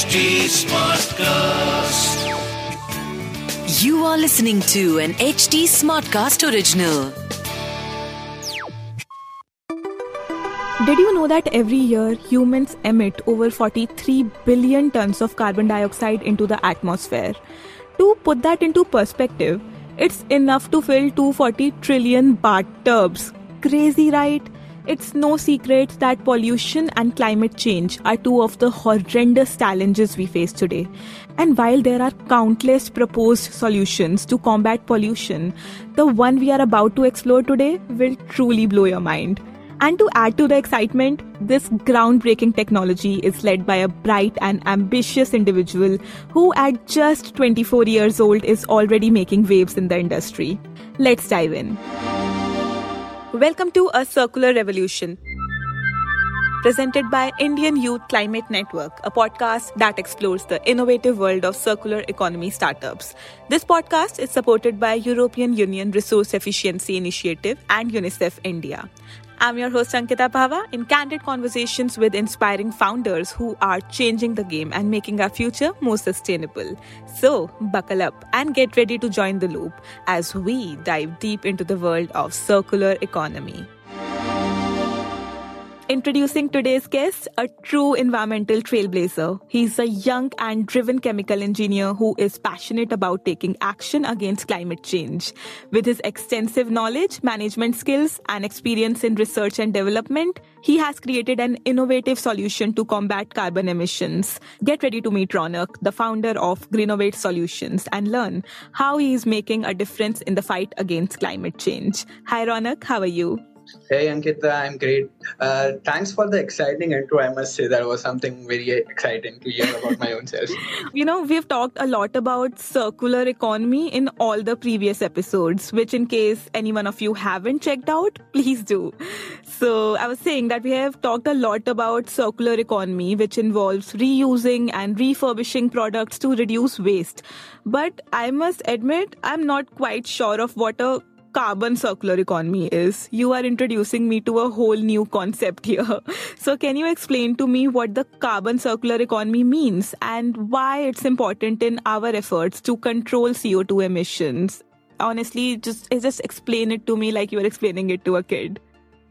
HT Smartcast. You are listening to an HT Smartcast original. Did you know that every year humans emit over 43 billion tons of carbon dioxide into the atmosphere? To put that into perspective, it's enough to fill 240 trillion bathtubs. Crazy, right? It's no secret that pollution and climate change are two of the horrendous challenges we face today. And while there are countless proposed solutions to combat pollution, the one we are about to explore today will truly blow your mind. And to add to the excitement, this groundbreaking technology is led by a bright and ambitious individual who, at just 24 years old, is already making waves in the industry. Let's dive in. Welcome to A Circular Revolution. Presented by Indian Youth Climate Network, a podcast that explores the innovative world of circular economy startups. This podcast is supported by European Union Resource Efficiency Initiative and UNICEF India. I'm your host Ankita Pahwa in candid conversations with inspiring founders who are changing the game and making our future more sustainable. So, buckle up and get ready to join the loop as we dive deep into the world of circular economy. Introducing today's guest, a true environmental trailblazer. He's a young and driven chemical engineer who is passionate about taking action against climate change. With his extensive knowledge, management skills, and experience in research and development, he has created an innovative solution to combat carbon emissions. Get ready to meet Ronak, the founder of Greenovate Solutions, and learn how he is making a difference in the fight against climate change. Hi, Ronak. How are you? Hey Ankita, I'm great. Uh, thanks for the exciting intro. I must say that was something very exciting to hear about my own self. You know, we've talked a lot about circular economy in all the previous episodes, which, in case any one of you haven't checked out, please do. So, I was saying that we have talked a lot about circular economy, which involves reusing and refurbishing products to reduce waste. But I must admit, I'm not quite sure of what a carbon circular economy is. You are introducing me to a whole new concept here. So, can you explain to me what the carbon circular economy means and why it's important in our efforts to control CO2 emissions? Honestly, just just explain it to me like you were explaining it to a kid.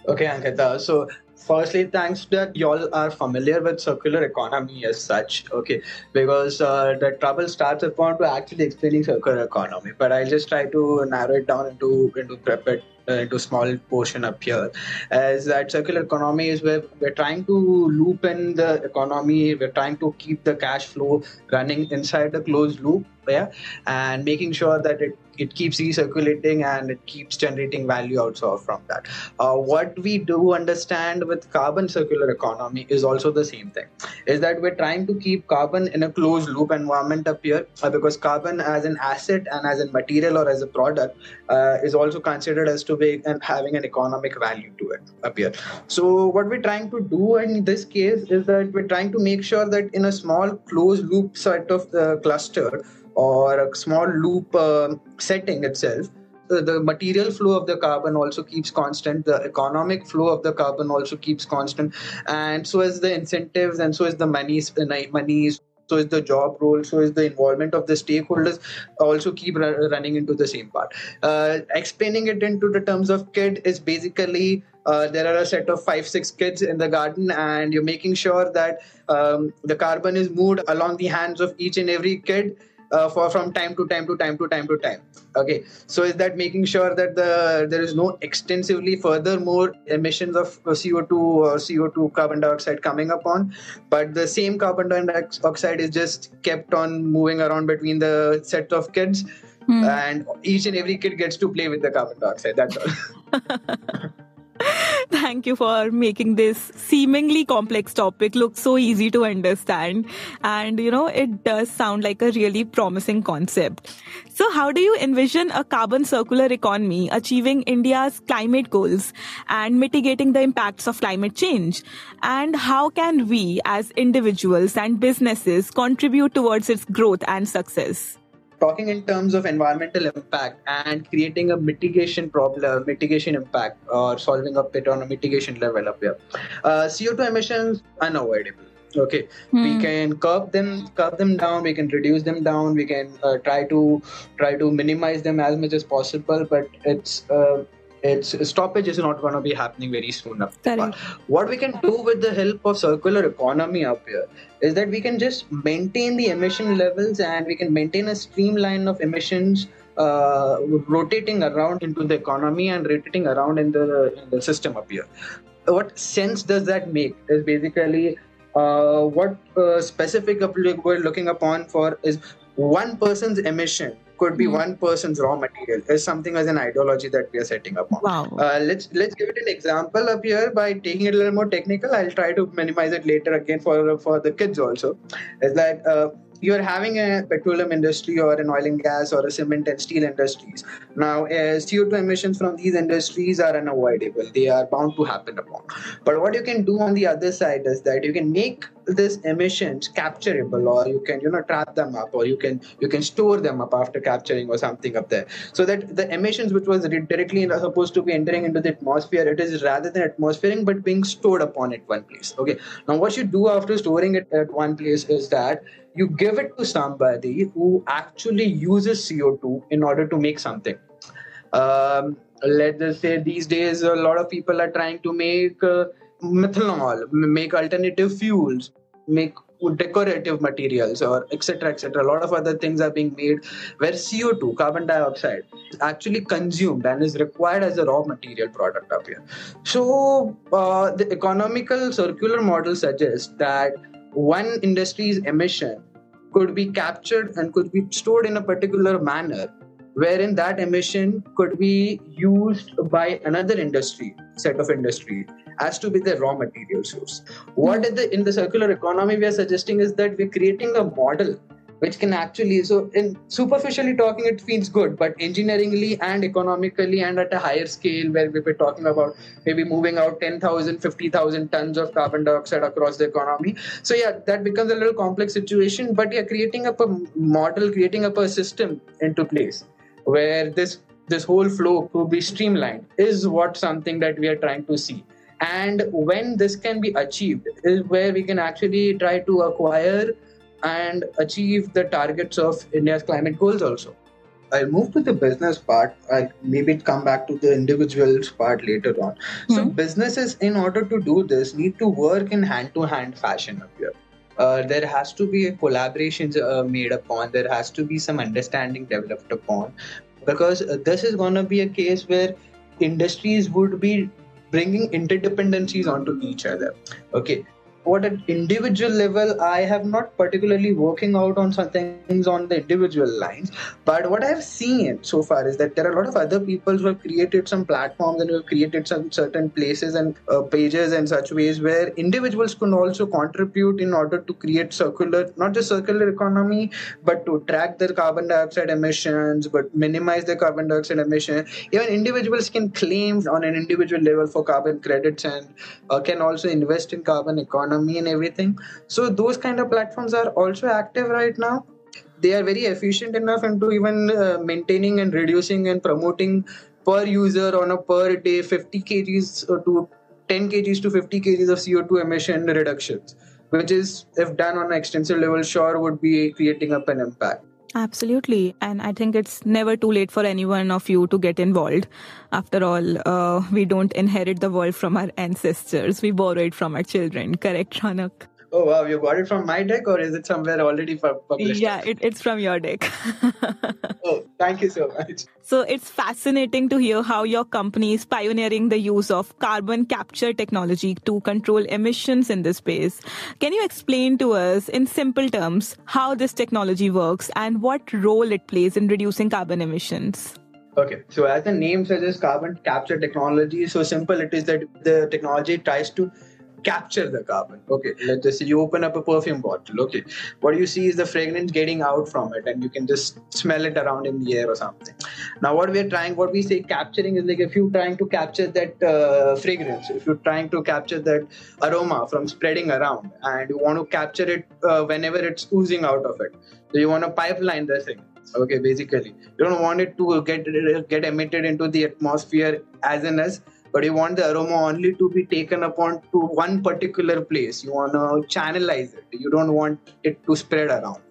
Okay, Ankita. So firstly thanks that y'all are familiar with circular economy as such okay? Because uh, the trouble starts upon to actually explaining circular economy but i'll just try to narrow it down into into prep it uh, into small portion up here. As that circular economy is where we're trying to loop in the economy we're trying to keep the cash flow running inside the closed loop yeah? And making sure that it it keeps recirculating and it keeps generating value also from that. Uh, what we do understand with carbon circular economy is also the same thing. Is that we're trying to keep carbon in a closed loop environment up here uh, because carbon as an asset and as a material or as a product uh, is also considered as to be and having an economic value to it up here. So what we're trying to do in this case is that we're trying to make sure that in a small closed loop sort of the cluster or a small loop uh, setting itself. The material flow of the carbon also keeps constant. The economic flow of the carbon also keeps constant. And so is the incentives and so is the monies uh, monies so is the job role so is the involvement of the stakeholders also keep running into the same part. Uh, explaining it into the terms of kid is basically uh, there are a set of five six kids in the garden and you're making sure that um, the carbon is moved along the hands of each and every kid uh, for from time to time to time to time to time. Okay. So is that making sure that the there is no extensively further more emissions of co2 or co2 carbon dioxide coming upon but the same carbon dioxide is just kept on moving around between the set of kids hmm. and each and every kid gets to play with the carbon dioxide. That's all Thank you for making this seemingly complex topic look so easy to understand. And, you know, it does sound like a really promising concept. So, how do you envision a carbon circular economy achieving India's climate goals and mitigating the impacts of climate change? And how can we, as individuals and businesses, contribute towards its growth and success? Talking in terms of environmental impact and creating a mitigation problem, mitigation impact, or solving up it on a mitigation level up here. Uh, CO2 emissions unavoidable. Okay, we can curb them, curb them down. We can reduce them down. We can uh, try to try to minimize them as much as possible. But it's uh, its stoppage is not going to be happening very soon. Up Correct. What we can do with the help of circular economy up here is that we can just maintain the emission levels and we can maintain a streamline of emissions uh, rotating around into the economy and rotating around in the, in the system up here. What sense does that make? Is basically uh, what uh, specific we're looking upon for is one person's emission could be one person's raw material is something as an ideology that we are setting up on. Wow. Uh, let's let's give it an example up here by taking it a little more technical. I'll try to minimize it later again for for the kids also. Is that uh, you're having a petroleum industry or an oil and gas or a cement and steel industries. Now, uh, CO2 emissions from these industries are unavoidable. They are bound to happen upon. But what you can do on the other side is that you can make this emissions capturable or you can you know trap them up or you can you can store them up after capturing or something up there so that the emissions which was directly supposed to be entering into the atmosphere it is rather than atmospheric but being stored upon at one place okay now what you do after storing it at one place is that you give it to somebody who actually uses co2 in order to make something. Um, let's say these days a lot of people are trying to make uh, methanol make alternative fuels make decorative materials or etc etc a lot of other things are being made where co2 carbon dioxide is actually consumed and is required as a raw material product up here. So uh, the economical circular model suggests that one industry's emission could be captured and could be stored in a particular manner wherein that emission could be used by another industry set of industry as to be the raw material source. What hmm. in the in the circular economy we are suggesting is that we're creating a model which can actually so in superficially talking it feels good but engineeringly and economically and at a higher scale where we were talking about maybe moving out 10000 50000 tons of carbon dioxide across the economy. So yeah that becomes a little complex situation but yeah creating up a model creating up a system into place where this this whole flow could be streamlined is what something that we are trying to see. And when this can be achieved is where we can actually try to acquire and achieve the targets of india's climate goals also I'll move to the business part. I'll maybe come back to the individuals part later on. So, businesses, in order to do this, need to work in hand to hand fashion up here. Uh, there has to be collaborations uh, made upon, there has to be some understanding developed upon, because uh, this is going to be a case where industries would be bringing interdependencies onto each other. Okay, what at individual level i have not particularly working out on some things on the individual lines. But what i've seen so far is that there are a lot of other people who have created some platforms and who have created some certain places and uh, pages and such ways where individuals can also contribute in order to create circular not just circular economy but to track their carbon dioxide emissions but minimize the carbon dioxide emission. Even individuals can claim on an individual level for carbon credits and uh, can also invest in carbon economy and everything. So those kind of platforms are also active right now. They are very efficient enough into even uh, maintaining and reducing and promoting per user on a per day 50 kgs to 10 kgs to 50 kgs of co2 emission reductions which is if done on an extensive level sure would be creating up an impact Absolutely. And I think it's never too late for anyone of you to get involved. After all, uh, we don't inherit the world from our ancestors. We borrow it from our children. Correct, Ronak? Oh wow you got it from my deck or is it somewhere already published Yeah, it, it's from your deck. oh thank you so much so it's fascinating to hear how your company is pioneering the use of carbon capture technology to control emissions in this space. Can you explain to us in simple terms how this technology works and what role it plays in reducing carbon emissions? Okay, so as the name suggests, carbon capture technology is so simple. It is that the technology tries to capture the carbon. Okay, let's say you open up a perfume bottle. Okay, what you see is the fragrance getting out from it, and you can just smell it around in the air or something. Now, what we're trying, what we say capturing is like if you're trying to capture that uh, fragrance, if you're trying to capture that aroma from spreading around, and you want to capture it uh, whenever it's oozing out of it, so you want to pipeline the thing okay basically you don't want it to get get emitted into the atmosphere as in as but you want the aroma only to be taken upon to one particular place. You want to channelize it. You don't want it to spread around.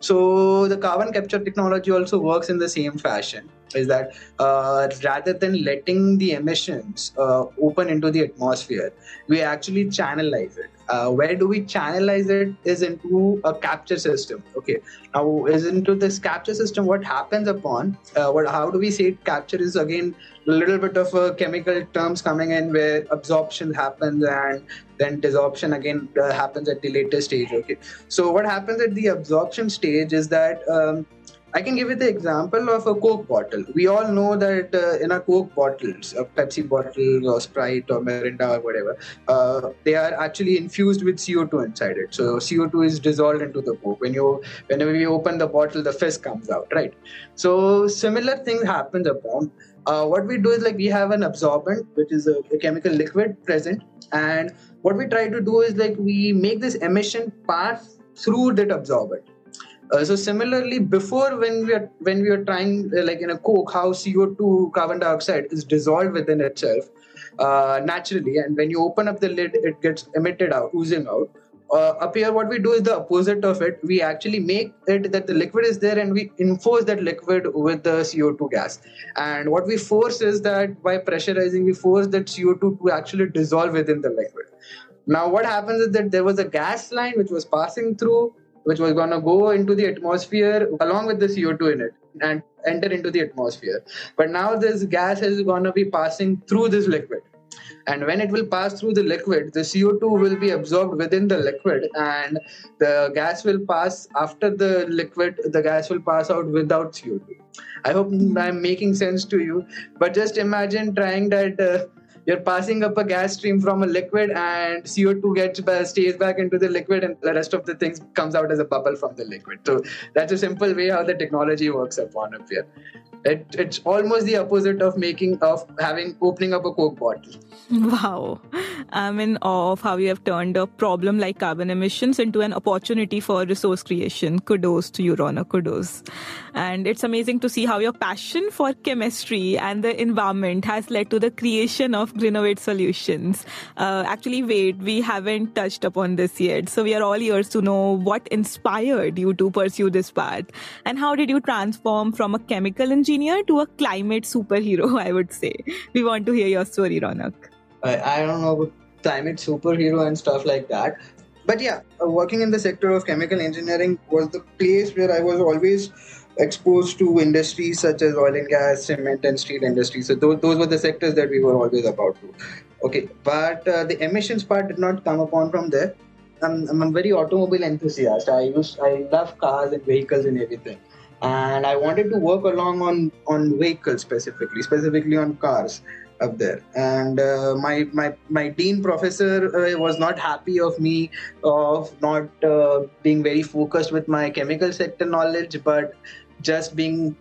So the carbon capture technology also works in the same fashion. Is that uh, rather than letting the emissions uh, open into the atmosphere, we actually channelize it. Uh, where do we channelize it? Is into a capture system. Okay, now is into this capture system. What happens upon? Uh, what? How do we say it? capture is again a little bit of a chemical terms coming in where absorption happens and then desorption again uh, happens at the later stage okay so what happens at the absorption stage is that um, I can give you the example of a Coke bottle. We all know that uh, in a Coke bottles, a Pepsi bottle or Sprite or Mirinda or whatever, uh, they are actually infused with CO2 inside it. So CO2 is dissolved into the Coke. When you, whenever you open the bottle, the fizz comes out, right? So similar thing happens upon. Uh, what we do is like we have an absorbent, which is a, a chemical liquid present, and what we try to do is like we make this emission pass through that absorbent uh, so similarly, before when we are when we are trying uh, like in a coke, how CO2 carbon dioxide is dissolved within itself uh, naturally, and when you open up the lid, it gets emitted out, oozing out. Uh, up here, what we do is the opposite of it. We actually make it that the liquid is there, and we enforce that liquid with the CO2 gas. And what we force is that by pressurizing, we force that CO2 to actually dissolve within the liquid. Now, what happens is that there was a gas line which was passing through which was going to go into the atmosphere along with the CO2 in it and enter into the atmosphere. But now this gas is going to be passing through this liquid. And when it will pass through the liquid, the CO2 will be absorbed within the liquid, and the gas will pass after the liquid, the gas will pass out without CO2. I hope I'm making sense to you, but just imagine trying that. Uh, you're passing up a gas stream from a liquid and CO2 gets stays back into the liquid and the rest of the things comes out as a bubble from the liquid. So that's a simple way how the technology works upon up here. It, it's almost the opposite of making of having opening up a coke bottle. Wow, I'm in awe of how you have turned a problem like carbon emissions into an opportunity for resource creation. Kudos to you, Ronak. Kudos, and it's amazing to see how your passion for chemistry and the environment has led to the creation of Greenovate solutions. Uh, actually, wait, we haven't touched upon this yet, so we are all ears to know what inspired you to pursue this path, and how did you transform from a chemical engineer engineer to a climate superhero, I would say. We want to hear your story, Ronak. I, don't know about climate superhero and stuff like that. But yeah, uh, working in the sector of chemical engineering was the place where I was always exposed to industries such as oil and gas, cement, and steel industry. So those, those were the sectors that we were always about to. Okay, but uh, the emissions part did not come upon from there. I'm, I'm a very automobile enthusiast. I use I love cars and vehicles and everything and I wanted to work along on on vehicles specifically, specifically on cars up there. And uh, my my my dean professor uh, was not happy of me of not uh, being very focused with my chemical sector knowledge, but just being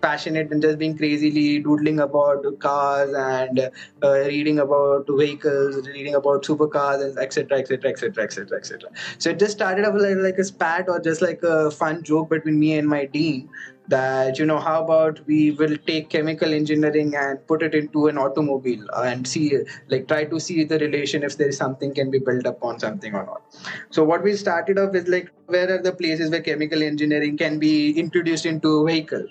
passionate and just being crazily doodling about cars and uh, reading about vehicles, reading about supercars, and etc. etc. etc. etc. etc. So it just started off like, like a spat or just like a fun joke between me and my dean that you know how about we will take chemical engineering and put it into an automobile and see like try to see the relation if there is something can be built upon something or not so what we started off is like where are the places where chemical engineering can be introduced into a vehicle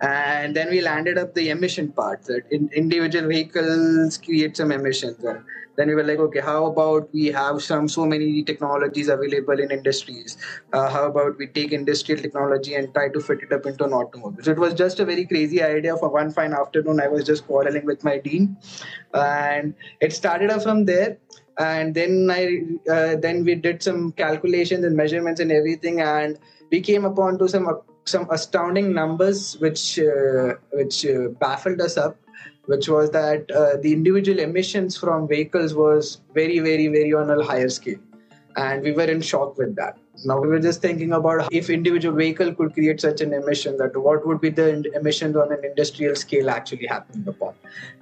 and then we landed up the emission part. That in individual vehicles create some emissions. And then we were like okay how about we have some so many technologies available in industries? Uh, how about we take industrial technology and try to fit it up into an automobile? So it was just a very crazy idea for one fine afternoon. I was just quarreling with my dean. And it started off from there and then i uh, then we did some calculations and measurements and everything. And we came upon to some some astounding numbers which uh, which uh, baffled us up which was that uh, the individual emissions from vehicles was very very very on a higher scale. And we were in shock with that now we were just thinking about if individual vehicle could create such an emission that what would be the emissions on an industrial scale actually happening upon.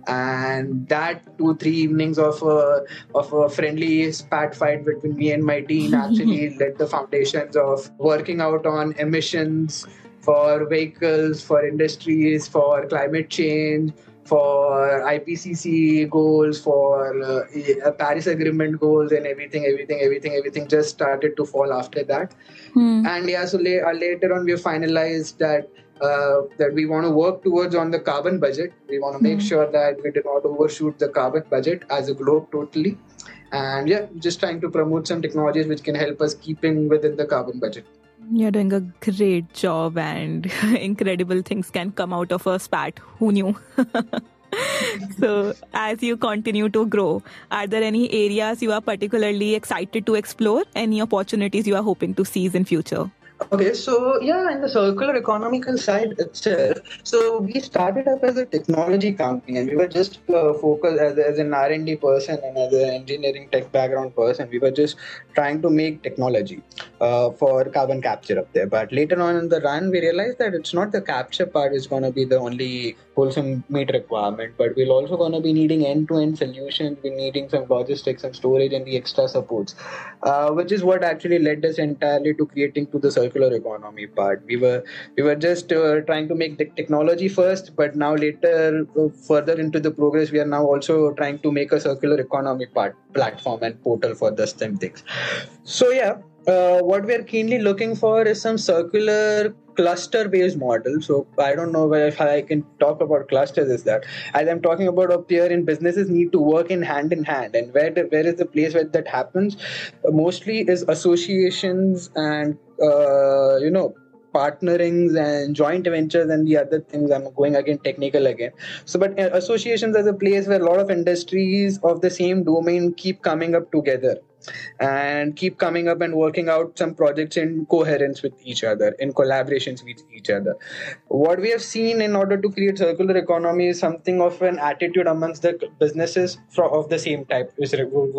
And that two three evenings of a of a friendly spat fight between me and my team actually led the foundations of working out on emissions for vehicles for industries for climate change for IPCC goals, for uh, Paris Agreement goals, and everything, everything, everything, everything just started to fall after that. Hmm. And yeah, so la- uh, later on we finalized that uh, that we want to work towards on the carbon budget. We want to make sure that we do not overshoot the carbon budget as a globe totally. And yeah, just trying to promote some technologies which can help us keeping within the carbon budget. You're doing a great job, and incredible things can come out of a spat. Who knew? so, as you continue to grow, are there any areas you are particularly excited to explore? Any opportunities you are hoping to seize in future? Okay, so yeah, in the circular economical side itself, so we started up as a technology company, and we were just uh, focused as, as an R and D person and as an engineering tech background person. We were just trying to make technology uh, for carbon capture up there. But later on in the run, we realized that it's not the capture part is going to be the only wholesome meat requirement, but we're also going to be needing end-to-end solutions. We're needing some logistics and storage and the extra supports, uh, which is what actually led us entirely to creating to the circular economy part. We were we were just uh, trying to make the technology first, but now later, uh, further into the progress, we are now also trying to make a circular economy part platform and portal for the same things. So yeah, uh, what we are keenly looking for is some circular cluster based model so i don't know if i can talk about clusters is that as i'm talking about up here in businesses need to work in hand in hand and where the, where is the place where that happens mostly is associations and uh, you know partnerings and joint ventures and the other things i'm going again technical again. So but uh, associations are the place where a lot of industries of the same domain keep coming up together and keep coming up and working out some projects in coherence with each other in collaborations with each other. What we have seen in order to create circular economy is something of an attitude amongst the businesses of the same type is,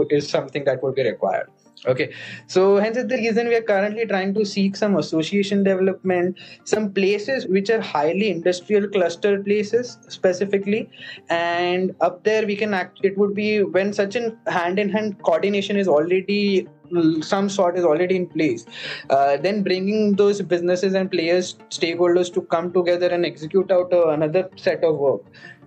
is something that would be required okay. So hence the reason we are currently trying to seek some association development some places which are highly industrial cluster places specifically. And up there we can act it would be when such an hand in hand coordination is already some sort is already in place uh, then bringing those businesses and players stakeholders to come together and execute out uh, another set of work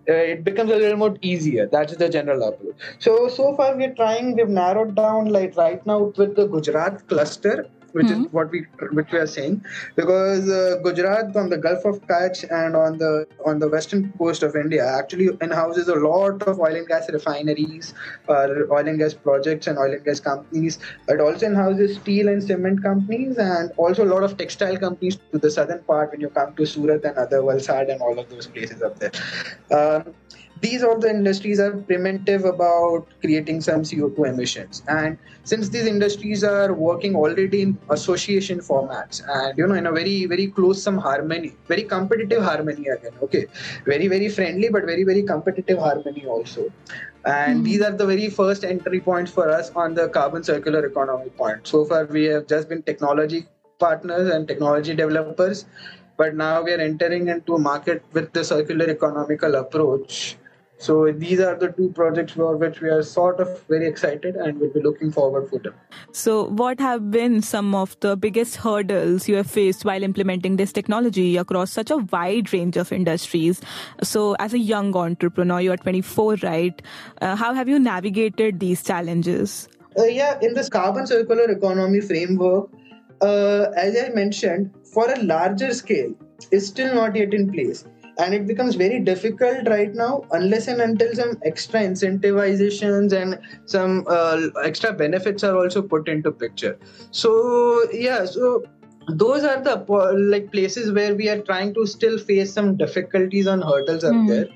uh, it becomes a little more easier. That's the general approach. So so far we're trying. We've narrowed down like right now with the Gujarat cluster which mm-hmm. is what we which we are saying because uh, Gujarat on the Gulf of Kutch and on the on the western coast of India actually houses a lot of oil and gas refineries, uh, oil and gas projects and oil and gas companies. It also houses steel and cement companies and also a lot of textile companies to the southern part when you come to Surat and other Valsad and all of those places up there. Um, these all the industries are primitive about creating some CO2 emissions. And since these industries are working already in association formats and you know in a very very close some harmony, very competitive harmony again. Okay, very very friendly but very very competitive harmony also. And mm-hmm. these are the very first entry points for us on the carbon circular economy point. So far, we have just been technology partners and technology developers but now we are entering into a market with the circular economical approach so these are the two projects for which we are sort of very excited and we'll be looking forward for them. So what have been some of the biggest hurdles you have faced while implementing this technology across such a wide range of industries? So as a young entrepreneur, you are 24, right? Uh, how have you navigated these challenges? Uh, yeah, in this carbon circular economy framework, uh, as I mentioned, for a larger scale, is still not yet in place and it becomes very difficult right now unless and until some extra incentivizations and some uh, extra benefits are also put into picture so yeah so those are the like places where we are trying to still face some difficulties on hurdles up mm. there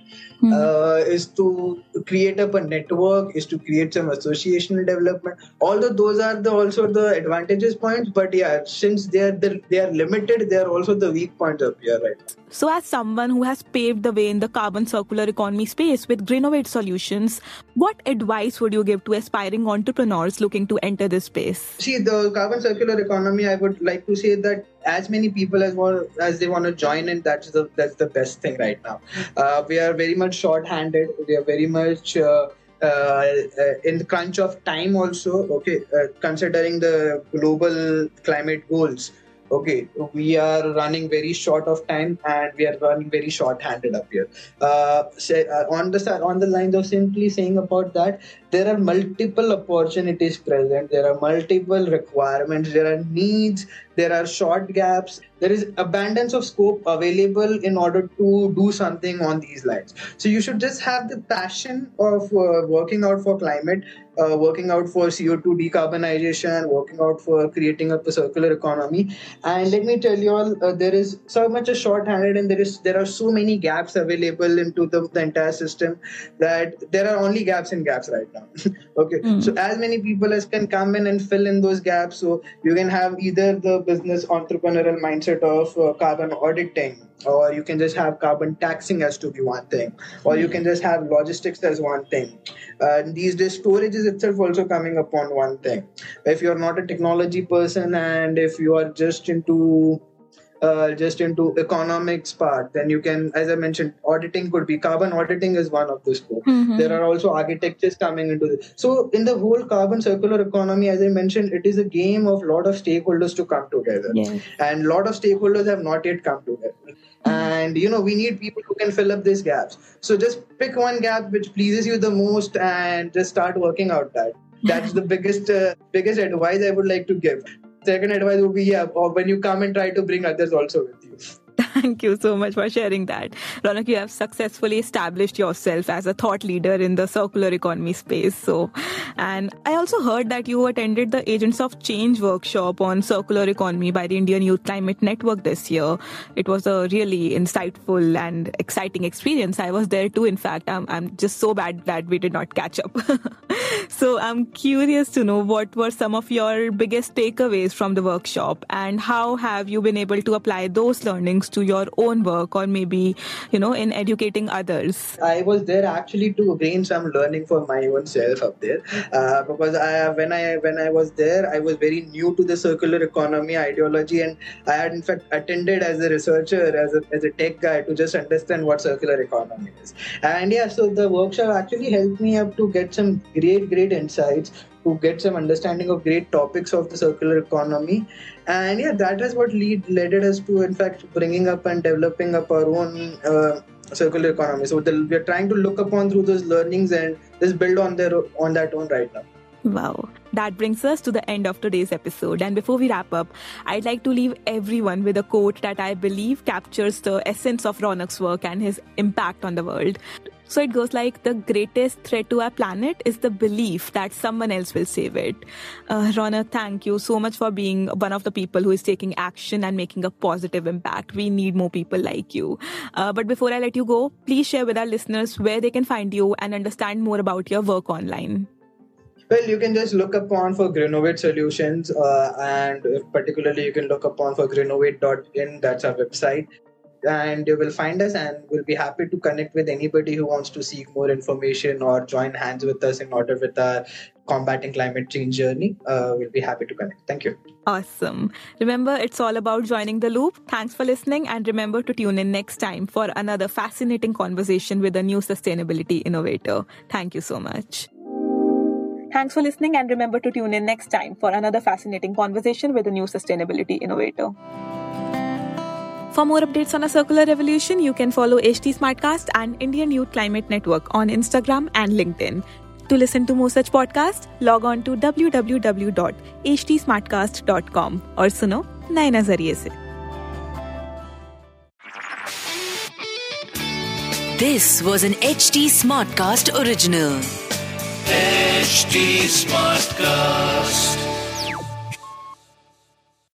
mm-hmm. uh, is to create up a network is to create some associational development. Although those are the also the advantages points but yeah since they are the, they are limited they are also the weak points up here right? So as someone who has paved the way in the carbon circular economy space with Greenovate solutions what advice would you give to aspiring entrepreneurs looking to enter this space? See the carbon circular economy i would like to say that as many people as want as they want to join in that's the that's the best thing right now. Uh, we are very much short-handed. We are very much uh, uh, uh in the crunch of time also okay? Uh, considering the global climate goals okay? We are running very short of time and we are running very short handed up here. Uh, say, uh, on the on the lines of simply saying about that there are multiple opportunities present. There are multiple requirements. There are needs. There are short gaps. There is abundance of scope available in order to do something on these lines. So you should just have the passion of uh, working out for climate uh, working out for co2 decarbonization working out for creating up a circular economy. And let me tell you all uh, there is so much a short-handed and there is there are so many gaps available into the, the entire system that there are only gaps in gaps right now okay mm. so as many people as can come in and fill in those gaps so you can have either the business entrepreneurial mindset of uh, carbon auditing or you can just have carbon taxing as to be one thing or you can just have logistics as one thing. Uh, these days storage is itself also coming upon one thing. If you're not a technology person and if you are just into uh, just into economics part then you can as i mentioned auditing could be carbon auditing is one of the scope mm-hmm. there are also architectures coming into this. So in the whole carbon circular economy as i mentioned it is a game of lot of stakeholders to come together. Yes. and lot of stakeholders have not yet come together. Mm-hmm. and you know we need people who can fill up these gaps. So just pick one gap which pleases you the most and just start working out that. That's the biggest uh, biggest advice i would like to give second advice would be yeah, or when you come and try to bring others also with. Thank you so much for sharing that. Ronak, you have successfully established yourself as a thought leader in the circular economy space. So, and I also heard that you attended the Agents of Change workshop on circular economy by the Indian Youth Climate Network this year. It was a really insightful and exciting experience. I was there too, in fact. I'm, I'm just so bad that we did not catch up. so, I'm curious to know what were some of your biggest takeaways from the workshop and how have you been able to apply those learnings to your own work or maybe you know in educating others? I was there actually to gain some learning for my own self up there. Uh, because I, when i when i was there i was very new to the circular economy ideology and i had in fact attended as a researcher as a, as a tech guy to just understand what circular economy is. And yeah so the workshop actually helped me up to get some great great insights to get some understanding of great topics of the circular economy and yeah that is what lead led us to in fact bringing up and developing up our own uh, circular economy so the, we are trying to look upon through those learnings and just build on their on that own right now Wow. That brings us to the end of today's episode. And before we wrap up, I'd like to leave everyone with a quote that I believe captures the essence of Ronak's work and his impact on the world. So it goes like the greatest threat to our planet is the belief that someone else will save it. Uh, Ronak, thank you so much for being one of the people who is taking action and making a positive impact. We need more people like you. Uh, but before I let you go, please share with our listeners where they can find you and understand more about your work online. Well, you can just look upon for Greenovate Solutions, uh, and particularly you can look upon for greenovate.in. That's our website and you will find us and we'll be happy to connect with anybody who wants to seek more information or join hands with us in order with our combating climate change journey. Uh, we'll be happy to connect. Thank you. Awesome. Remember it's all about joining the loop. Thanks for listening and remember to tune in next time for another fascinating conversation with a new sustainability innovator. Thank you so much. Thanks for listening and remember to tune in next time for another fascinating conversation with a new sustainability innovator. For more updates on a circular revolution, you can follow HT Smartcast and Indian Youth Climate Network on Instagram and LinkedIn. To listen to more such podcasts, log on to www.htsmartcast.com और सुनो नए नजरिए से This was an HT Smartcast original. HT Smartcast.